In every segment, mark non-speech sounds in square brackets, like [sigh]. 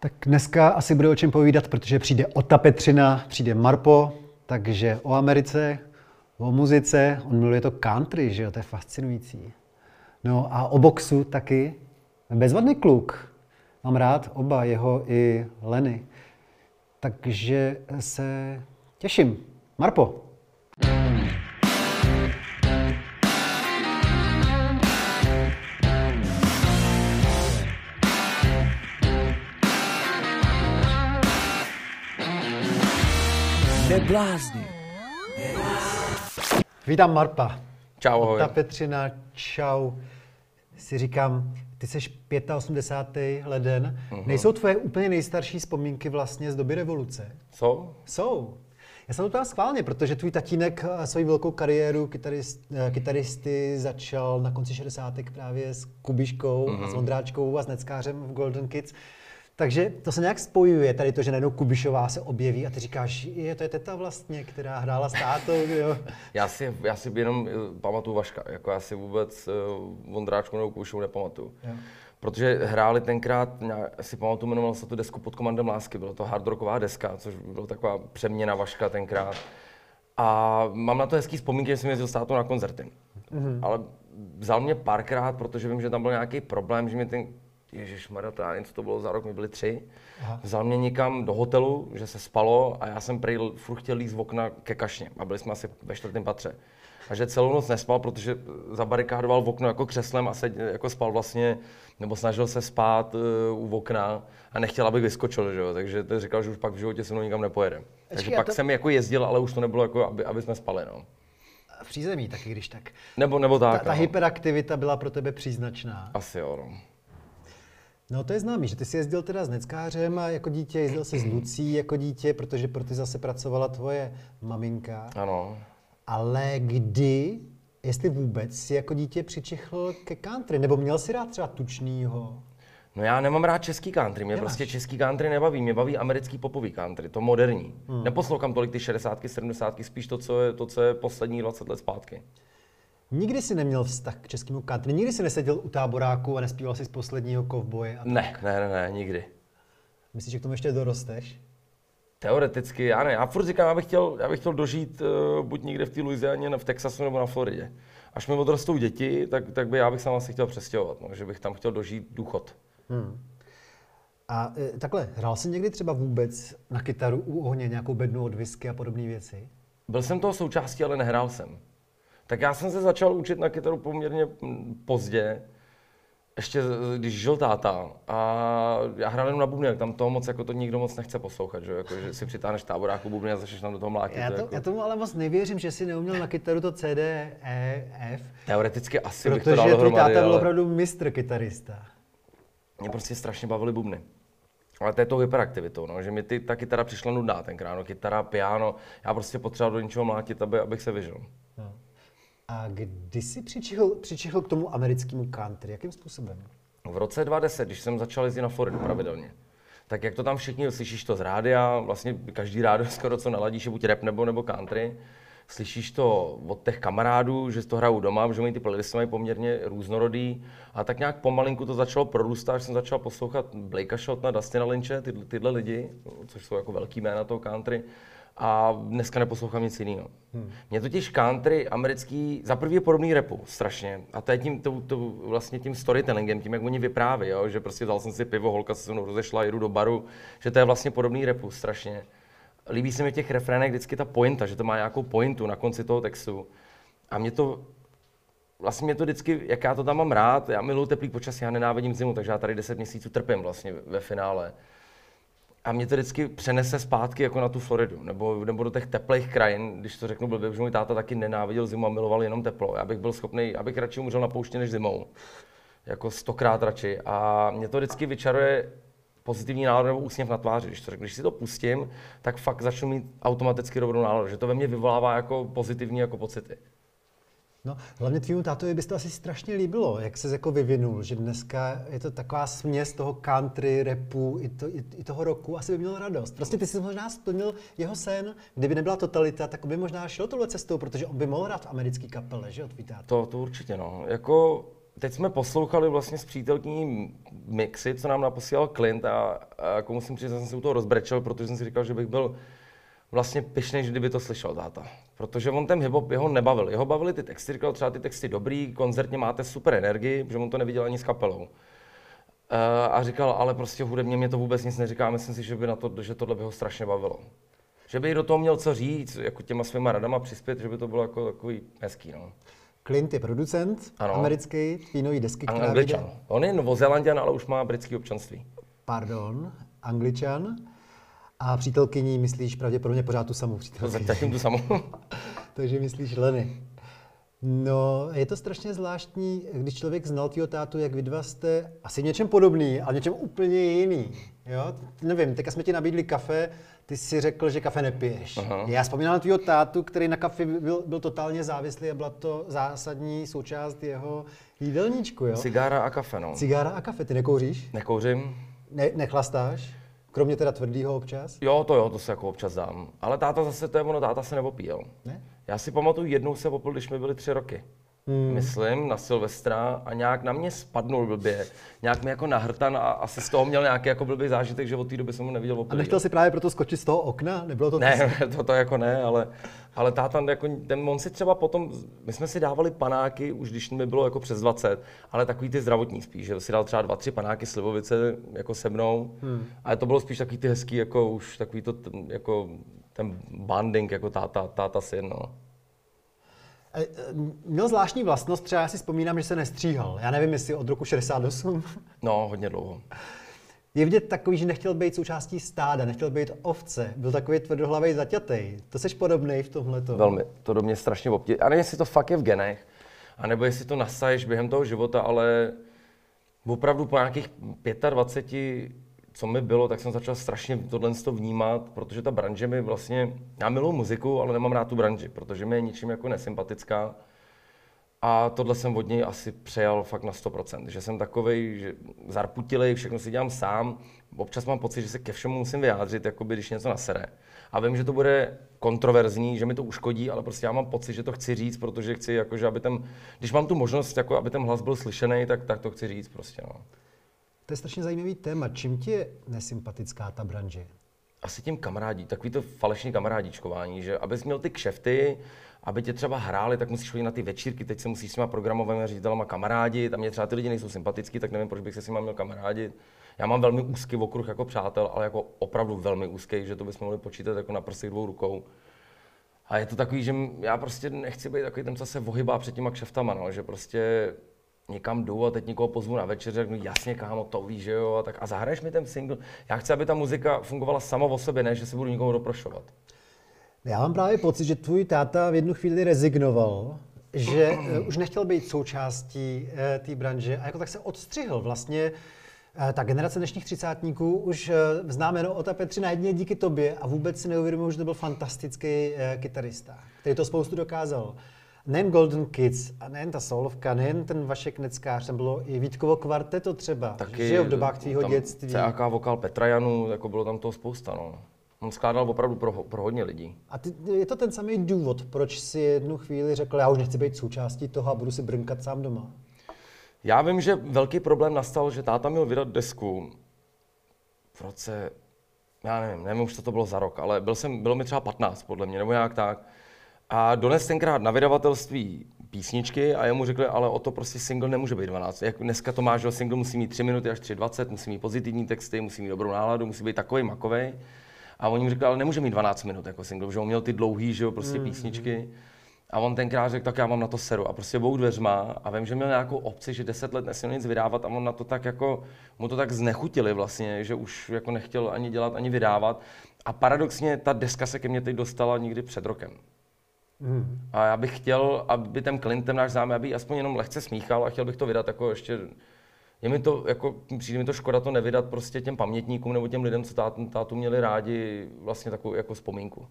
Tak dneska asi bude o čem povídat, protože přijde Ota Petřina, přijde Marpo, takže o Americe, o muzice, on miluje to country, že jo, to je fascinující. No a o boxu taky. Bezvadný kluk. Mám rád oba, jeho i Leny. Takže se těším. Marpo. Neblázni. Vítám Marpa. Čau, ahoj. Ta Petřina, čau. Si říkám, ty jsi 85. leden. Uh-huh. Nejsou tvoje úplně nejstarší vzpomínky vlastně z doby revoluce? Jsou? Jsou. Já jsem to ptal schválně, protože tvůj tatínek eh, svoji velkou kariéru kytarist, eh, kytaristy začal na konci 60. právě s Kubiškou uh-huh. a s Ondráčkou a s Neckářem v Golden Kids. Takže to se nějak spojuje, tady to, že najednou Kubišová se objeví a ty říkáš, je to je teta vlastně, která hrála s tátou, jo. [laughs] Já si, já si jenom eh, pamatuju Vaška, jako já si vůbec uh, Vondráčku nebo Kubišovu nepamatuju. Jo. Protože hráli tenkrát, já si pamatuju, jmenoval se tu desku pod komandem lásky, byla to hard rocková deska, což byla taková přeměna Vaška tenkrát. A mám na to hezký vzpomínky, že jsem jezdil s tátou na koncerty. Mm-hmm. Ale vzal mě párkrát, protože vím, že tam byl nějaký problém, že mi ten Ježíš Maria, to já nevím, co to bylo za rok, my byli tři. Aha. Vzal mě někam do hotelu, že se spalo a já jsem prej furt chtěl líst z okna ke kašně a byli jsme asi ve čtvrtém patře. A že celou noc nespal, protože zabarikádoval v okno jako křeslem a se, jako spal vlastně, nebo snažil se spát uh, u okna a nechtěl, abych vyskočil, že jo? takže to říkal, že už pak v životě se mnou nikam nepojede. Takže pak to... jsem jako jezdil, ale už to nebylo jako, aby, aby jsme spali. No. V přízemí taky, když tak. Nebo, nebo tak. Ta, ta hyperaktivita byla pro tebe příznačná. Asi jo. No. No to je známý, že ty jsi jezdil teda s neckářem a jako dítě jezdil se s Lucí jako dítě, protože pro ty zase pracovala tvoje maminka. Ano. Ale kdy, jestli vůbec, si jako dítě přičichl ke country? Nebo měl si rád třeba tučnýho? No já nemám rád český country, mě Nemáš. prostě český country nebaví, mě baví americký popový country, to moderní. Hmm. Neposlouchám tolik ty 60 70 spíš to, co je, to, co je poslední 20 let zpátky. Nikdy si neměl vztah k českému country? Nikdy si neseděl u táboráku a nespíval si z posledního kovboje? Ne, ne, ne, ne, nikdy. Myslíš, že k tomu ještě dorosteš? Teoreticky, já ne. Já furt říkám, já bych chtěl, já bych chtěl dožít uh, buď někde v té Louisianě, v Texasu nebo na Floridě. Až mi odrostou děti, tak, tak by já bych sám asi chtěl přestěhovat, no, že bych tam chtěl dožít důchod. Hmm. A e, takhle, hrál jsi někdy třeba vůbec na kytaru u ohně nějakou bednu od whisky a podobné věci? Byl jsem toho součástí, ale nehrál jsem. Tak já jsem se začal učit na kytaru poměrně mm, pozdě, ještě když žil táta a já hrál jenom na bubny, tam toho moc jako to nikdo moc nechce poslouchat, že, jako, že si přitáhneš táboráku bubny a začneš tam do toho mlátit. Já, to, jako... já tomu ale moc nevěřím, že si neuměl na kytaru to C, D, E, F. Teoreticky asi bych to dal dohromady, táta byl ale... opravdu mistr kytarista. Mě prostě strašně bavily bubny. Ale to je tou hyperaktivitou, no, že mi ty, ta kytara přišla nudná tenkrát, no, kytara, piano, já prostě potřeboval do něčeho mlátit, aby, abych se vyžil. A kdy jsi přičihl, přičihl k tomu americkému country? Jakým způsobem? V roce 2010, když jsem začal jezdit na Floridu pravidelně, tak jak to tam všichni, slyšíš to z rádia, vlastně každý rádio [laughs] skoro co naladíš je buď rap nebo, nebo country, slyšíš to od těch kamarádů, že to hrajou doma, že mají ty playlisty mají poměrně různorodý a tak nějak pomalinku to začalo prorůstat, až jsem začal poslouchat Blakea Shotna, Dustina Lynche, ty, tyhle lidi, což jsou jako velký jména toho country, a dneska neposlouchám nic jiného. Hmm. Mě totiž country americký, za prvý je podobný repu, strašně. A to je tím, to, to vlastně tím storytellingem, tím, jak oni vypráví, jo? že prostě dal jsem si pivo, holka se se mnou rozešla, jdu do baru, že to je vlastně podobný repu, strašně. Líbí se mi v těch refrénech vždycky ta pointa, že to má nějakou pointu na konci toho textu. A mě to, vlastně mě to vždycky, jak já to tam mám rád, já miluji teplý počasí, já nenávidím zimu, takže já tady 10 měsíců trpím vlastně ve finále a mě to vždycky přenese zpátky jako na tu Floridu, nebo, nebo do těch teplých krajin, když to řeknu blbě, že můj táta taky nenáviděl zimu a miloval jenom teplo. Já bych byl schopný, abych radši umřel na poušti než zimou. Jako stokrát radši. A mě to vždycky vyčaruje pozitivní náladu nebo úsměv na tváři. Když, to řeknu. když si to pustím, tak fakt začnu mít automaticky rovnou náladu, že to ve mně vyvolává jako pozitivní jako pocity. No, hlavně tvýmu tátovi by to asi strašně líbilo, jak se jako vyvinul, že dneska je to taková směs toho country, repu i, to, i, i toho roku, asi by měl radost. Prostě ty jsi možná splnil jeho sen, kdyby nebyla totalita, tak by možná šel tohle cestou, protože on by mohl hrát v americký kapele, že jo, tvý? To, to určitě, no. Jako teď jsme poslouchali vlastně s přítelkyní mixy, co nám naposílal Clint a, a jako musím říct, že jsem se u toho rozbrečel, protože jsem si říkal, že bych byl vlastně pišnej, že kdyby to slyšel táta. Protože on ten hip-hop jeho nebavil. Jeho bavili ty texty, říkal třeba ty texty dobrý, koncertně máte super energii, že on to neviděl ani s kapelou. Uh, a říkal, ale prostě hudebně mě to vůbec nic neříká, myslím si, že, by na to, že tohle by ho strašně bavilo. Že by do toho měl co říct, jako těma svýma radama přispět, že by to bylo jako takový hezký. No. Clint je producent Ano. americký, vínový desky, která Angličan. vyjde- On je novozélandian, ale už má britský občanství. Pardon, angličan. A přítelkyní myslíš pravděpodobně pořád tu samou přítelkyni. zatím tu samou. [laughs] Takže myslíš Leny. No, je to strašně zvláštní, když člověk znal tvýho tátu, jak vy dva jste asi v něčem podobný, ale v něčem úplně jiný. Jo? Nevím, teďka jsme ti nabídli kafe, ty si řekl, že kafe nepiješ. Aha. Já vzpomínám na tvýho tátu, který na kafe byl, byl totálně závislý a byla to zásadní součást jeho jídelníčku. Jo? Cigára a kafe, no. Cigára a kafe, ty nekouříš? Nekouřím. Ne, nechlastáš? Kromě teda tvrdýho občas? Jo, to jo, to se jako občas dám. Ale táta zase, to je ono, táta se neopíjel. Ne? Já si pamatuju, jednou se opil, když mi byly tři roky. Hmm. Myslím, na Silvestra a nějak na mě spadnul blbě. Nějak mi jako nahrtan a asi z toho měl nějaký jako blbý zážitek, že od té doby jsem mu neviděl A opilý. nechtěl si právě proto skočit z toho okna? Nebylo to Ne, [laughs] to, to jako ne, ale, ale táta, jako, ten, on si třeba potom, my jsme si dávali panáky, už když mi bylo jako přes 20, ale takový ty zdravotní spíš, že si dal třeba dva, tři panáky slivovice jako se mnou, hmm. ale to bylo spíš takový ty hezký, jako už takový to, jako ten banding, jako táta, táta syn, no. E, e, Měl zvláštní vlastnost, třeba já si vzpomínám, že se nestříhal. Já nevím, jestli od roku 68. [laughs] No, hodně dlouho. Je vidět takový, že nechtěl být součástí stáda, nechtěl být ovce. Byl takový tvrdohlavý zaťatý. To seš podobný v tomhle. Velmi, to do mě strašně obtí. A nevím, jestli to fakt je v genech, anebo jestli to nasaješ během toho života, ale opravdu po nějakých 25, co mi bylo, tak jsem začal strašně tohle to vnímat, protože ta branže mi vlastně, já miluji muziku, ale nemám rád tu branži, protože mi je ničím jako nesympatická. A tohle jsem od něj asi přejal fakt na 100%, že jsem takovej, že zarputilej, všechno si dělám sám, občas mám pocit, že se ke všemu musím vyjádřit, jakoby, když něco nasere. A vím, že to bude kontroverzní, že mi to uškodí, ale prostě já mám pocit, že to chci říct, protože chci, jakože, aby ten, když mám tu možnost, jako, aby ten hlas byl slyšený, tak, tak to chci říct prostě. No. To je strašně zajímavý téma. Čím ti je nesympatická ta branže? asi tím kamarádí, takový to falešný kamarádíčkování, že abys měl ty kšefty, aby tě třeba hráli, tak musíš chodit na ty večírky, teď se musíš s těma programovými ředitelama kamarádit, a mě třeba ty lidi nejsou sympatický, tak nevím, proč bych se s nimi měl kamarádit. Já mám velmi úzký okruh jako přátel, ale jako opravdu velmi úzký, že to bychom mohli počítat jako na prsech dvou rukou. A je to takový, že já prostě nechci být takový ten, co se vohybá před těma kšeftama, no, že prostě někam jdu a teď někoho pozvu na večer, řeknu jasně kámo, to víš, že jo, a, tak, a zahraješ mi ten single. Já chci, aby ta muzika fungovala sama o sobě, ne, že se budu někoho doprošovat. Já mám právě pocit, že tvůj táta v jednu chvíli rezignoval, že [clears throat] eh, už nechtěl být součástí eh, té branže a jako tak se odstřihl. Vlastně eh, ta generace dnešních třicátníků už eh, zná jméno Ota Petřina jedině díky tobě a vůbec si neuvědomují, že to byl fantastický kytarista, který to spoustu dokázal. Nejen Golden Kids, a nejen ta solovka, nejen ten Vašek Neckář, tam bylo i Vítkovo kvarteto třeba, že jo, v dobách tvýho dětství. CAK vokál Petra Janu, jako bylo tam toho spousta, no. On skládal opravdu pro, pro hodně lidí. A ty, je to ten samý důvod, proč si jednu chvíli řekl, já už nechci být součástí toho a budu si brnkat sám doma? Já vím, že velký problém nastal, že táta měl vydat desku v roce, já nevím, nevím už, co to bylo za rok, ale byl jsem, bylo mi třeba 15 podle mě, nebo nějak tak. A dones tenkrát na vydavatelství písničky a jemu řekli, ale o to prostě single nemůže být 12. Jak dneska to máš, že single musí mít 3 minuty až 3,20, musí mít pozitivní texty, musí mít dobrou náladu, musí být takový makovej. A oni mu řekli, ale nemůže mít 12 minut jako single, že on měl ty dlouhý, že jo, prostě písničky. A on tenkrát řekl, tak já mám na to seru. A prostě bou dveřma a vím, že měl nějakou opci, že 10 let nesměl nic vydávat a on na to tak jako, mu to tak znechutili vlastně, že už jako nechtěl ani dělat, ani vydávat. A paradoxně ta deska se ke mně teď dostala někdy před rokem. Mm. A já bych chtěl, aby ten Clint, ten náš známý, aby aspoň jenom lehce smíchal a chtěl bych to vydat jako ještě je mi to, jako, přijde mi to škoda to nevydat prostě těm pamětníkům nebo těm lidem, co tátu, tátu měli rádi, vlastně takovou jako vzpomínku.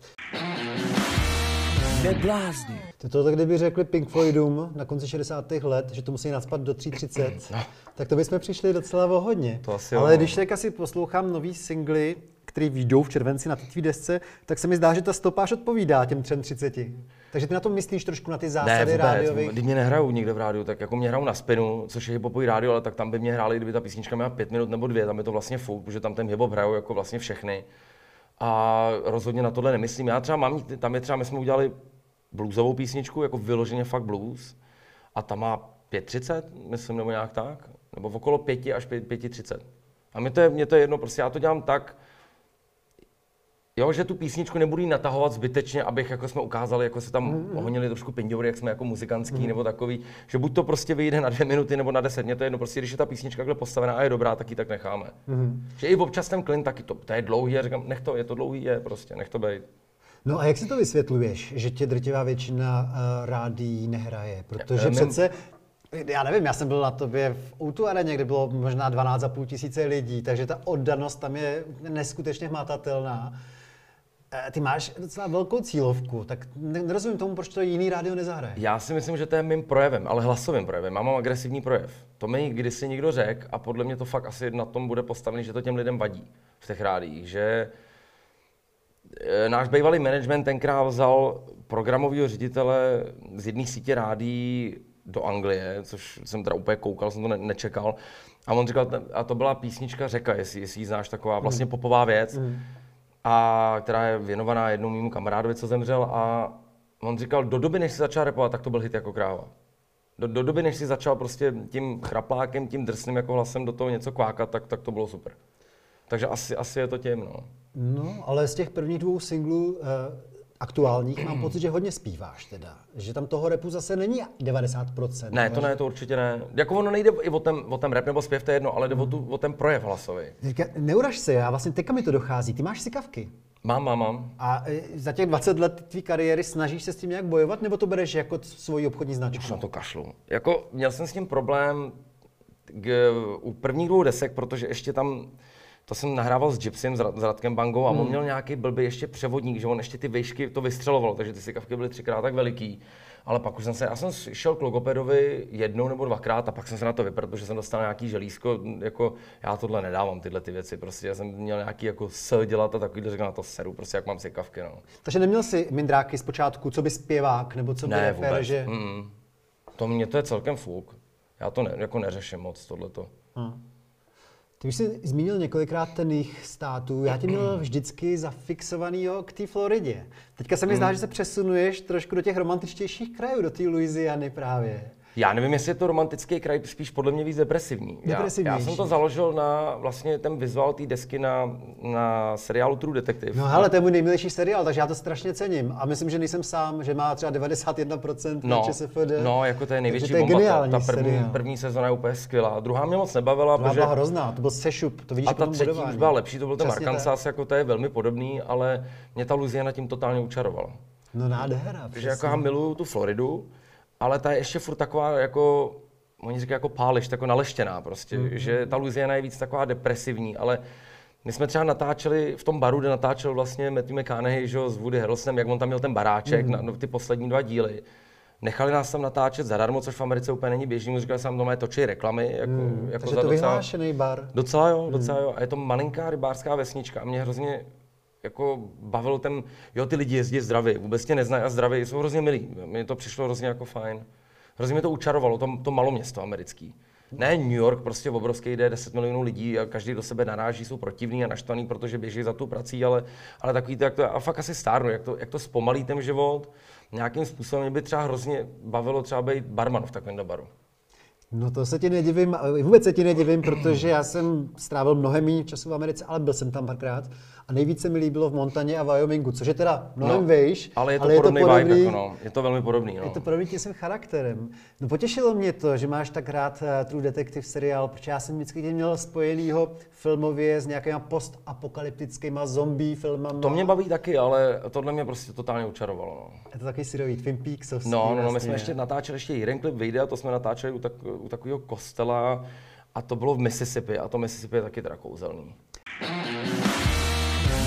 Neblázni. To tohle, kdyby řekli Pink Floydům na konci 60. let, že to musí naspat do 3.30, tak to bychom přišli docela o hodně. To asi jo, Ale no. když teďka si poslouchám nový singly, který výjdou v červenci na té tvý desce, tak se mi zdá, že ta stopáž odpovídá těm 30. Takže ty na to myslíš trošku na ty zásady ne, vůbec, rádiových? Když mě nehrajou nikde v rádiu, tak jako mě hrajou na spinu, což je hiphopový rádio, ale tak tam by mě hráli, kdyby ta písnička měla pět minut nebo dvě, tam je to vlastně fuk, protože tam ten hiphop hrajou jako vlastně všechny. A rozhodně na tohle nemyslím. Já třeba mám, tam je třeba, my jsme udělali bluesovou písničku, jako vyloženě fakt blues, a ta má 5.30, myslím, nebo nějak tak, nebo okolo 5 až 5.30. A mě to, je, mě to je jedno, prostě já to dělám tak, Jo, že tu písničku nebudu jí natahovat zbytečně, abych, jako jsme ukázali, jako se tam mm-hmm. honili trošku pindoury, jak jsme jako muzikantský mm-hmm. nebo takový, že buď to prostě vyjde na dvě minuty nebo na deset, mě to je jedno, prostě když je ta písnička takhle postavená a je dobrá, tak ji tak necháme. Mm-hmm. Že i občas ten klin taky to, to je dlouhý, a říkám, nech to, je to dlouhý, je prostě, nech to být. No a jak si to vysvětluješ, že tě drtivá většina uh, rádí nehraje? Protože já, přece já nevím, já jsem byl na tobě v Outu areně, kde bylo možná 12,5 tisíce lidí, takže ta oddanost tam je neskutečně hmatatelná. Eh, ty máš docela velkou cílovku, tak nerozumím tomu, proč to jiný rádio nezahraje. Já si myslím, že to je mým projevem, ale hlasovým projevem. Já mám agresivní projev. To mi kdysi někdo řekl a podle mě to fakt asi na tom bude postavený, že to těm lidem vadí v těch rádiích, že eh, náš bývalý management tenkrát vzal programového ředitele z jedné sítě rádií do Anglie, což jsem teda úplně koukal, jsem to ne- nečekal. A on říkal, a to byla písnička Řeka, jestli, jestli ji znáš, taková vlastně popová věc. Mm a která je věnovaná jednomu mému kamarádovi, co zemřel a on říkal, do doby, než si začal repovat, tak to byl hit jako kráva. Do, do doby, než si začal prostě tím chraplákem, tím drsným jako hlasem do toho něco kvákat, tak, tak to bylo super. Takže asi, asi je to tím, no. No, ale z těch prvních dvou singlů aktuálních mám pocit, že hodně zpíváš teda. Že tam toho repu zase není 90%. Ne, to ne, to určitě ne. Jako ono nejde i o ten, o ten rap nebo zpěv, to je jedno, ale jde o, tu, o ten projev hlasový. Neuraž se, já vlastně teďka mi to dochází. Ty máš sikavky. Mám, mám, mám. A e, za těch 20 let tvé kariéry snažíš se s tím nějak bojovat, nebo to bereš jako svoji obchodní značku? Už na to kašlu. Jako, měl jsem s tím problém k, u prvních dvou desek, protože ještě tam to jsem nahrával s Gypsym, s Radkem Bangou a hmm. on měl nějaký blbý ještě převodník, že on ještě ty výšky to vystřeloval, takže ty sikavky byly třikrát tak veliký. Ale pak už jsem se, já jsem šel k logopedovi jednou nebo dvakrát a pak jsem se na to vyprt, protože jsem dostal nějaký želízko, jako já tohle nedávám, tyhle ty věci, prostě já jsem měl nějaký jako s dělat a takový, říkal na to seru, prostě jak mám sikavky, no. Takže neměl jsi mindráky zpočátku, co by zpěvák, nebo co by ne, rapper, že... Mm, to mě to je celkem fuk. Já to ne, jako neřeším moc, tohleto. Hmm. Ty už jsi zmínil několikrát ten jich států. Já tě měl vždycky zafixovanýho k té Floridě. Teďka se mi zdá, hmm. že se přesunuješ trošku do těch romantičtějších krajů, do té Louisiany právě. Já nevím, jestli je to romantický kraj, spíš podle mě víc depresivní. Já, já jsem to založil na vlastně ten vizuál té desky na, na seriálu True Detective. No hele, to je můj nejmilejší seriál, takže já to strašně cením. A myslím, že nejsem sám, že má třeba 91% no, ČSFD. No, jako to je největší to je bomba. Ta, ta první, první sezona je úplně skvělá. Druhá mě moc nebavila. Druhá protože... byla hrozná, to byl sešup, to vidíš A ta třetí budování. už byla lepší, to byl ten Arkansas, jako to je velmi podobný, ale mě ta Louisiana tím totálně učarovala. No nádhera. Takže jako já miluju tu Floridu, ale ta je ještě furt taková jako oni říkají jako páliš, jako naleštěná prostě, mm-hmm. že ta Louisiana je víc taková depresivní, ale my jsme třeba natáčeli v tom baru, kde natáčel vlastně Matthew McConaughey že, s Woody Harrelsonem, jak on tam měl ten baráček mm-hmm. na no, ty poslední dva díly. Nechali nás tam natáčet zadarmo, což v Americe úplně není běžný. Říkali jsem, doma točí reklamy. Jako, mm, jako takže za to docela, vyhlášený bar. Docela jo, docela mm. jo. A je to malinká rybářská vesnička a mě hrozně jako bavil ten, jo, ty lidi jezdí zdraví, vůbec tě neznají a zdraví, jsou hrozně milí. Mně to přišlo hrozně jako fajn hrozně mě to učarovalo, to, to malo město americký. Ne New York, prostě obrovský, jde 10 milionů lidí a každý do sebe naráží, jsou protivní a naštvaný, protože běží za tu prací, ale, ale takový to, jak to, a fakt asi stárnu, jak to, jak to zpomalí ten život, nějakým způsobem mě by třeba hrozně bavilo třeba být barman v takovém baru. No to se ti nedivím, vůbec se ti nedivím, protože já jsem strávil mnohem méně času v Americe, ale byl jsem tam párkrát a nejvíce mi líbilo v Montaně a Wyomingu, což je teda mnohem no, vejš, ale je to ale podobný, je to podobný vibe, jako no. je to velmi podobný. No. Je to podobný tím svým charakterem. No potěšilo mě to, že máš tak rád uh, True Detective seriál, protože já jsem vždycky tě měl spojenýho filmově s nějakýma postapokalyptickýma zombie filmama. To mě baví taky, ale tohle mě prostě totálně učarovalo. No. Je to taky syrový, Twin Peaks. No, no, no, vlastně. my jsme ještě natáčeli ještě jeden klip vyjde a to jsme natáčeli u, tak, u takového kostela a to bylo v Mississippi a to Mississippi je taky teda kouzelný.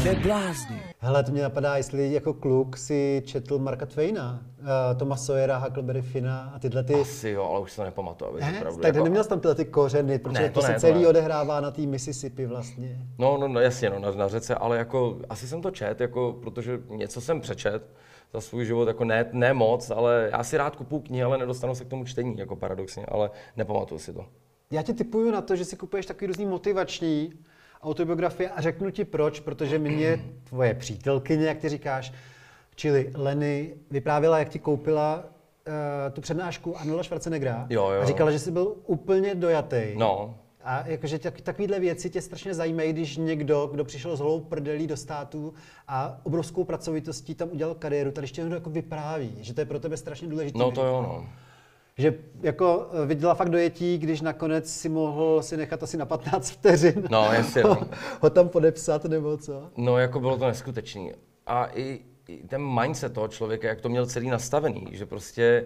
Neblázni. Hele, to mě napadá, jestli jako kluk si četl Marka Twaina, uh, Toma Sawyera, Huckleberry Finna a tyhle ty... Asi jo, ale už se to nepamatuju, abych Ne? opravdu. Tak jako- neměl jsi tam tyhle ty kořeny, protože Ne, to, to se ne, to celý ne. odehrává na té Mississippi vlastně. No, no, no jasně, no, na, na řece, ale jako asi jsem to čet, jako, protože něco jsem přečet za svůj život, jako ne, ne moc, ale já si rád kupuju knihy, ale nedostanu se k tomu čtení, jako paradoxně, ale nepamatuju si to. Já ti typuju na to, že si kupuješ takový různý motivační autobiografie a řeknu ti proč, protože mě tvoje přítelkyně, jak ty říkáš, čili Leny, vyprávěla, jak ti koupila uh, tu přednášku Arnolda Schwarzeneggera Jo, jo. a říkala, že jsi byl úplně dojatý. No, A jakože tak, takovýhle věci tě strašně zajímají, když někdo, kdo přišel s holou prdelí do států a obrovskou pracovitostí tam udělal kariéru, tady ještě někdo jako vypráví, že to je pro tebe strašně důležité. no to jo, no. Že jako eh, viděla fakt dojetí, když nakonec si mohl si nechat asi na 15 vteřin No, jasně, [laughs] no. ho tam podepsat nebo co. No, jako bylo to neskutečný. A i, i ten mindset toho člověka, jak to měl celý nastavený, že prostě,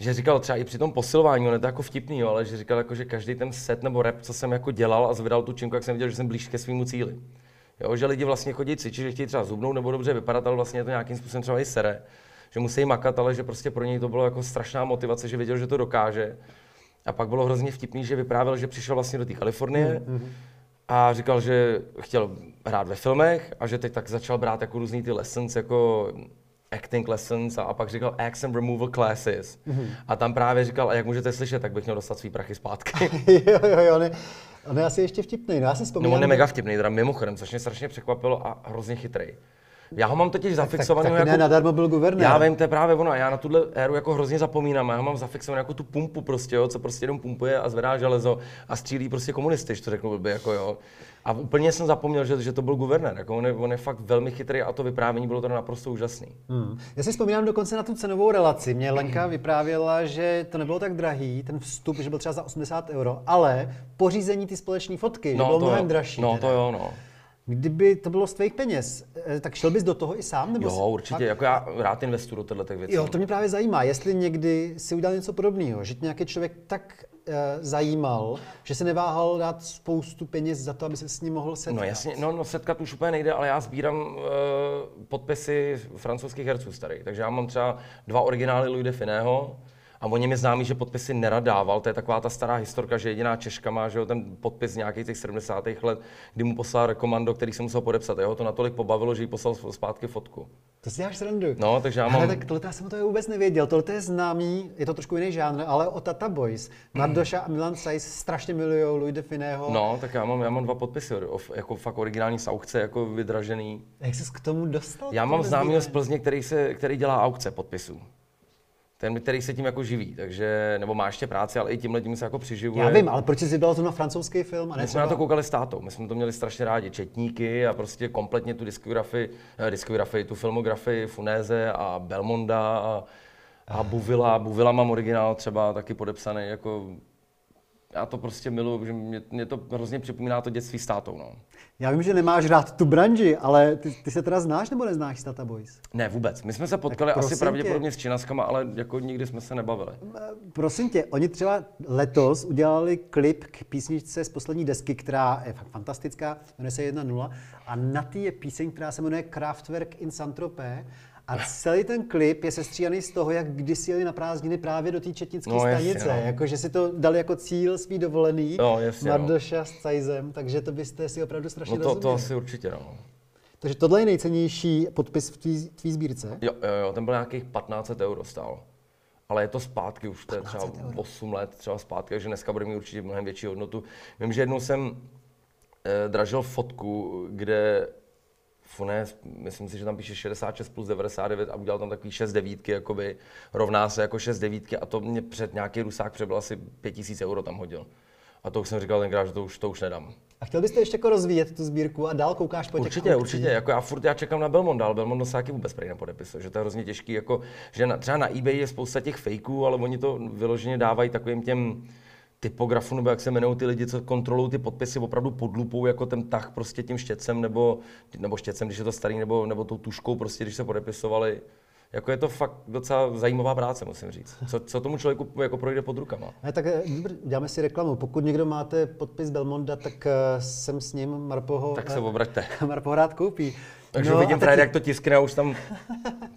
že říkal třeba i při tom posilování, on je to jako vtipný, jo, ale že říkal jako, že každý ten set nebo rep, co jsem jako dělal a zvedal tu činku, jak jsem viděl, že jsem blíž ke svýmu cíli. Jo, že lidi vlastně chodí cvičit, že chtějí třeba zubnout nebo dobře vypadat, ale vlastně je to nějakým způsobem třeba i sere. Že musí makat, ale že prostě pro něj to bylo jako strašná motivace, že věděl, že to dokáže. A pak bylo hrozně vtipný, že vyprávěl, že přišel vlastně do té Kalifornie a říkal, že chtěl hrát ve filmech a že teď tak začal brát jako různý ty lessons, jako acting lessons a, a pak říkal accent removal classes. A tam právě říkal, a jak můžete slyšet, tak bych měl dostat svý prachy zpátky. [laughs] jo, jo, jo, on je, on je asi ještě vtipný. No, já si No vzpomínám, on je mega vtipný, teda mimochodem, což mě strašně překvapilo a hrozně chytrý. Já ho mám totiž zafixovaný tak jako... ne, nadarmo byl guvernér. Já vím, to je právě ono. Já na tuhle éru jako hrozně zapomínám. Já ho mám zafixovaný jako tu pumpu prostě, jo, co prostě jenom pumpuje a zvedá železo a střílí prostě komunisty, když to řeknu blbě, jako jo. A úplně jsem zapomněl, že, že to byl guvernér. Jako on, je, on je fakt velmi chytrý a to vyprávění bylo teda naprosto úžasný. Hmm. Já si vzpomínám dokonce na tu cenovou relaci. Mě Lenka vyprávěla, že to nebylo tak drahý, ten vstup, že byl třeba za 80 euro, ale pořízení ty společné fotky, že bylo to mnohem jo. dražší. No teda. to jo, no. Kdyby to bylo z tvých peněz, eh, tak šel bys do toho i sám? Nebo Jo, určitě. Jako já rád investuju do těchto věcí. Jo, to mě právě zajímá, jestli někdy si udělal něco podobného, že tě nějaký člověk tak uh, zajímal, že se neváhal dát spoustu peněz za to, aby se s ním mohl setkat. No jasně, no, no setkat už úplně nejde, ale já sbírám uh, podpisy francouzských herců starých. Takže já mám třeba dva originály Louis de Finého a oni mi známí, že podpisy nerad dával. To je taková ta stará historka, že jediná Češka má že jo, ten podpis z nějakých těch 70. let, kdy mu poslal rekomando, který se musel podepsat. Jeho to natolik pobavilo, že jí poslal zpátky fotku. To si děláš srandu. No, takže já Ale mám... tak tohle já jsem to vůbec nevěděl. Tohle je známý, je to trošku jiný žánr, ale o Tata Boys. Mardoša a Milan Sajs strašně milují Louis de Finého. No, tak já mám, já mám dva podpisy, o- jako fakt originální z aukce, jako vydražený. Jak jsi k tomu dostal? Já mám známého z Plzně, který, se, který dělá aukce podpisů. Ten, který se tím jako živí, takže, nebo má ještě práci, ale i tímhle tím se jako přiživuje. Já vím, ale proč jsi vybral to na francouzský film a ne My jsme na to koukali s tátou, my jsme to měli strašně rádi, četníky a prostě kompletně tu diskografii, eh, diskografii tu filmografii Funéze a Belmonda a, a Buvila. Buvila mám originál třeba taky podepsaný, jako já to prostě miluji, že mě, mě to hrozně připomíná to dětství s tátou, no. Já vím, že nemáš rád tu branži, ale ty, ty se teda znáš nebo neznáš s Tata Boys? Ne, vůbec. My jsme se potkali Tak asi pravděpodobně s činaskama, ale jako nikdy jsme se nebavili. Prosím tě, oni třeba letos udělali klip k písničce z poslední desky, která je fakt fantastická, jmenuje se 1.0 a na té je píseň, která se jmenuje Kraftwerk in Saint-Tropez a celý ten klip je sestříhaný z toho, jak kdysi jeli na prázdniny právě do té četnické No, jasně, stanice. no. Jako, že si to dali jako cíl svý dovolený, No, jasně, no. Mardoša s Cajzem, takže to byste si opravdu strašně No to, to rozuměli. asi určitě, no. Takže tohle je nejcennější podpis v tvý, tvý sbírce. Jo, jo, jo, ten byl nějakých 1500 euro stál. Ale je to zpátky, už to je třeba 1500 euro. 8 let třeba zpátky, takže dneska bude mít určitě mnohem větší hodnotu. Vím, že jednou jsem eh, dražil fotku, kde Funes, myslím si, že tam píše 66 plus 99 a udělal tam takový 6 devítky, jakoby rovná se jako 6 devítky a to mě před nějaký rusák přebyl asi 5000 euro tam hodil. A to už jsem říkal tenkrát, že to už, to už nedám. A chtěl byste ještě jako rozvíjet tu sbírku a dál koukáš po těch Určitě, aukcích? určitě. Jako já furt já čekám na Belmonda, ale Belmondo se taky vůbec prej nepodepisuje, že to je hrozně těžký. Jako, že na, třeba na eBay je spousta těch fakeů, ale oni to vyloženě dávají takovým těm typografům, nebo jak se jmenují ty lidi, co kontrolují ty podpisy opravdu pod lupou, jako ten tah prostě tím štětcem, nebo, nebo štětcem, když je to starý, nebo, nebo tou tuškou prostě, když se podepisovali. jako je to fakt docela zajímavá práce, musím říct. Co, co tomu člověku jako projde pod rukama. Ne, tak eh, děláme si reklamu. Pokud někdo máte podpis Belmonda, tak jsem s ním Marpoho, Tak se obraťte. [laughs] Marpo rád koupí. Takže no, vidím právě, jak to tiskne a už tam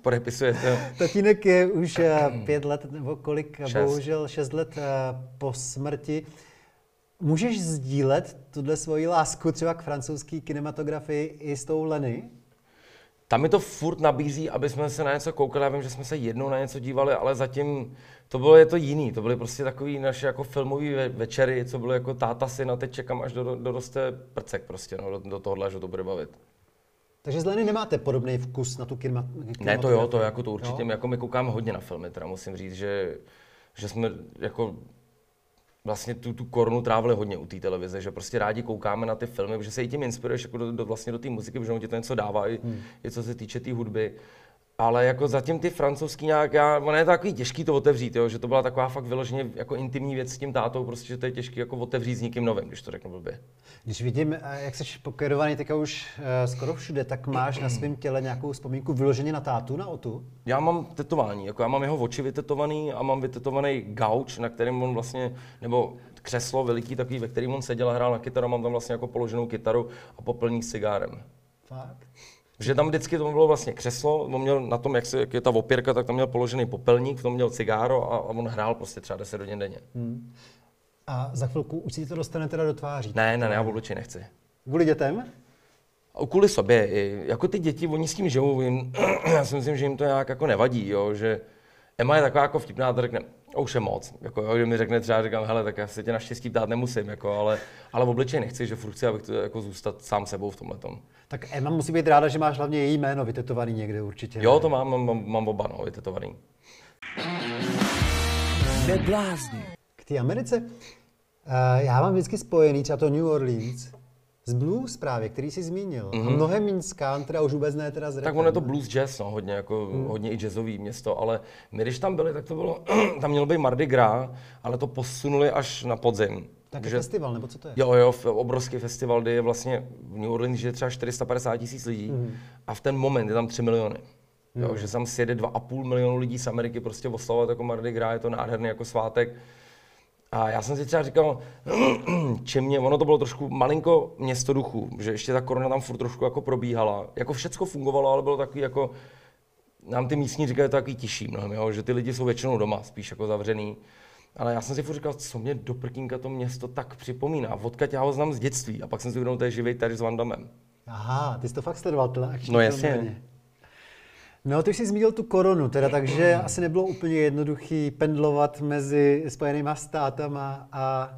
podepisujete. Tatínek je už uh, pět let nebo kolik, Šest. bohužel šest let uh, po smrti. Můžeš sdílet tuhle svoji lásku třeba k francouzské kinematografii i s tou Leny? Tam mi to furt nabízí, aby jsme se na něco koukali. Já vím, že jsme se jednou na něco dívali, ale zatím to bylo je to jiný. To byly prostě takový naše jako filmové ve- večery, co bylo jako táta syn a teď čekám, až do, doroste prcek prostě, no, do, do tohohle, že to bude bavit. Takže z Leny nemáte podobný vkus na tu kinema, Ne, to jo, to jako to určitě, jo? jako my koukáme hodně na filmy, teda musím říct, že, že jsme jako vlastně tu, tu korunu trávili hodně u té televize, že prostě rádi koukáme na ty filmy, že se i tím inspiruješ jako do, do, vlastně do té muziky, protože on ti to něco dává, i, hmm. i co se týče té tý hudby. Ale jako zatím ty francouzský nějak, já, ono je to takový těžký to otevřít, jo, že to byla taková fakt vyloženě jako intimní věc s tím tátou, prostě, že to je těžký jako otevřít s nikým novým, když to řeknu blbě. Když vidím, eh, jak jsi pokérovaný teďka už eh, skoro všude, tak máš na svém těle nějakou vzpomínku vyloženě na tátu, na Otu? Já mám tetování, jako já mám jeho oči vytetovaný a mám vytetovaný gauč, na kterém on vlastně, nebo křeslo veliký takový, ve kterém on seděl a hrál na kytaru, mám tam vlastně jako položenou kytaru a popelník s cigárem. Fakt? Že tam vždycky to bylo vlastně křeslo, on měl na tom, jak, se, jak je ta opěrka, tak tam měl položený popelník, v tom měl cigáro a, a on hrál prostě třeba 10 hodin denně. Hmm. A za chvilku už si to dostane teda do tváří. Ne, ne, ne, já obličej nechci. Kvůli dětem? Kvůli sobě, jako ty děti, oni s tím žijou, jim, [clears throat] já si myslím, že jim to nějak jako nevadí, jo, že Emma je taková jako vtipná, to řekne, "O, už je moc, jako, jo, mi řekne třeba, říkám, hele, tak já se tě naštěstí ptát nemusím, jako, ale, ale v obličeji nechci, že furt chci, abych to jako zůstat sám sebou v tomhle tom. Tak Emma musí být ráda, že máš hlavně její jméno vytetovaný někde určitě. Jo, to mám, mám, mám oba, no, vytetovaný. Neblázni. K té Americe, uh, já mám vždycky spojený třeba to New Orleans z blues právě, který jsi zmínil. Mm-hmm. A mnohem méně z country a už vůbec ne teda z Tak ono je to blues jazz, no, hodně, jako, hmm. hodně i jazzový město, ale my když tam byli, tak to bylo, [clears throat] tam měl být Mardi Gras, ale to posunuli až na podzim. Tak je Takže- festival, nebo co to je? Jo, jo, obrovský festival, kde je vlastně v New Orleans žije třeba 450 tisíc lidí mm. a v ten moment je tam 3 miliony. Jo, že tam sjede 2,5 milionu lidí z Ameriky prostě oslavovat jako Mardi Gras, je to nádherný jako svátek. A já jsem si třeba říkal, [clears throat] čem mě, ono to bylo trošku malinko město duchu, že ještě ta korona tam furt trošku jako probíhala. Jako všecko fungovalo, ale bylo takový jako, nám ty místní říkají, že to takový tišší mnohem, jo? že ty lidi jsou většinou doma, spíš jako zavřený. Ale já jsem si furt říkal, co mě do prkínka to město tak připomíná, odkud já ho znám z dětství. A pak jsem si uvědomil, to je živý tady s Vandamem. Aha, ty jsi to fakt sledoval, akční No jasně. hodně. No, ty už jsi zmínil tu korunu, teda, takže asi nebylo úplně jednoduchý pendlovat mezi Spojenýma státama a,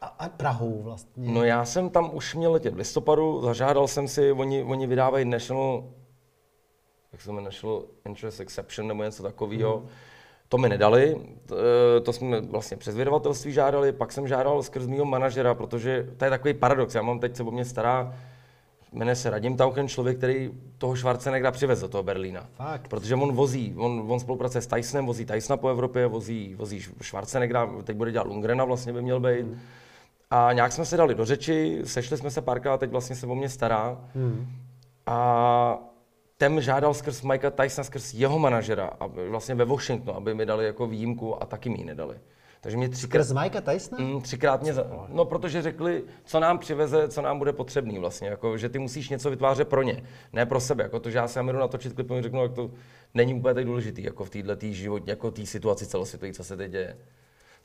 a, a Prahou vlastně. No já jsem tam už měl letět v listopadu, zažádal jsem si, oni, oni vydávají National, jak se jmenuje, National Interest Exception nebo něco takového. Hmm. To mi nedali, to, to jsme vlastně přes vydavatelství žádali, pak jsem žádal skrz mýho manažera, protože to je takový paradox, já mám teď se o mě stará, jmenuje se Radim Tauchen, člověk, který toho Schwarzeneggera přivez do toho Berlína. Fakt. Protože on vozí, on, on spolupracuje s Tysonem, vozí Tysona po Evropě, vozí, vozí Schwarzeneggera, teď bude dělat Lungrena vlastně by měl být. Hmm. A nějak jsme se dali do řeči, sešli jsme se párkrát, teď vlastně se o mě stará. Hmm. A ten žádal skrz Mikea Tysona, skrz jeho manažera, aby vlastně ve Washingtonu, aby mi dali jako výjimku a taky mi ji nedali. Takže mě třikrát, Skrz Mikea Tysona? mm, třikrát mě, za, no protože řekli, co nám přiveze, co nám bude potřebný vlastně, jako, že ty musíš něco vytvářet pro ně, ne pro sebe, jako to, že já se jdu natočit klip, oni řeknu, jak to není úplně tak důležitý, jako v této životě, jako té situaci celosvětové, co se teď děje.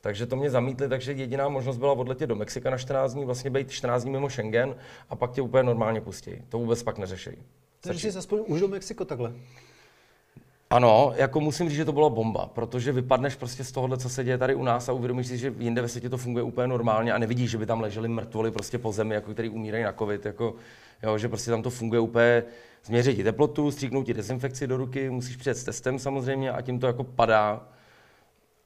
Takže to mě zamítli, takže jediná možnost byla odletět do Mexika na 14 dní, vlastně být 14 dní mimo Schengen a pak tě úplně normálně pustí. To vůbec pak neřeší. Takže jsi aspoň už do Mexiko takhle. Ano, jako musím říct, že to byla bomba, protože vypadneš prostě z tohohle, co se děje tady u nás a uvědomíš si, že jinde ve světě to funguje úplně normálně a nevidíš, že by tam leželi mrtvoly prostě po zemi, jako který umírají na covid, jako, jo, že prostě tam to funguje úplně, změří ti teplotu, stříknou ti dezinfekci do ruky, musíš přijet s testem samozřejmě a tím to jako padá.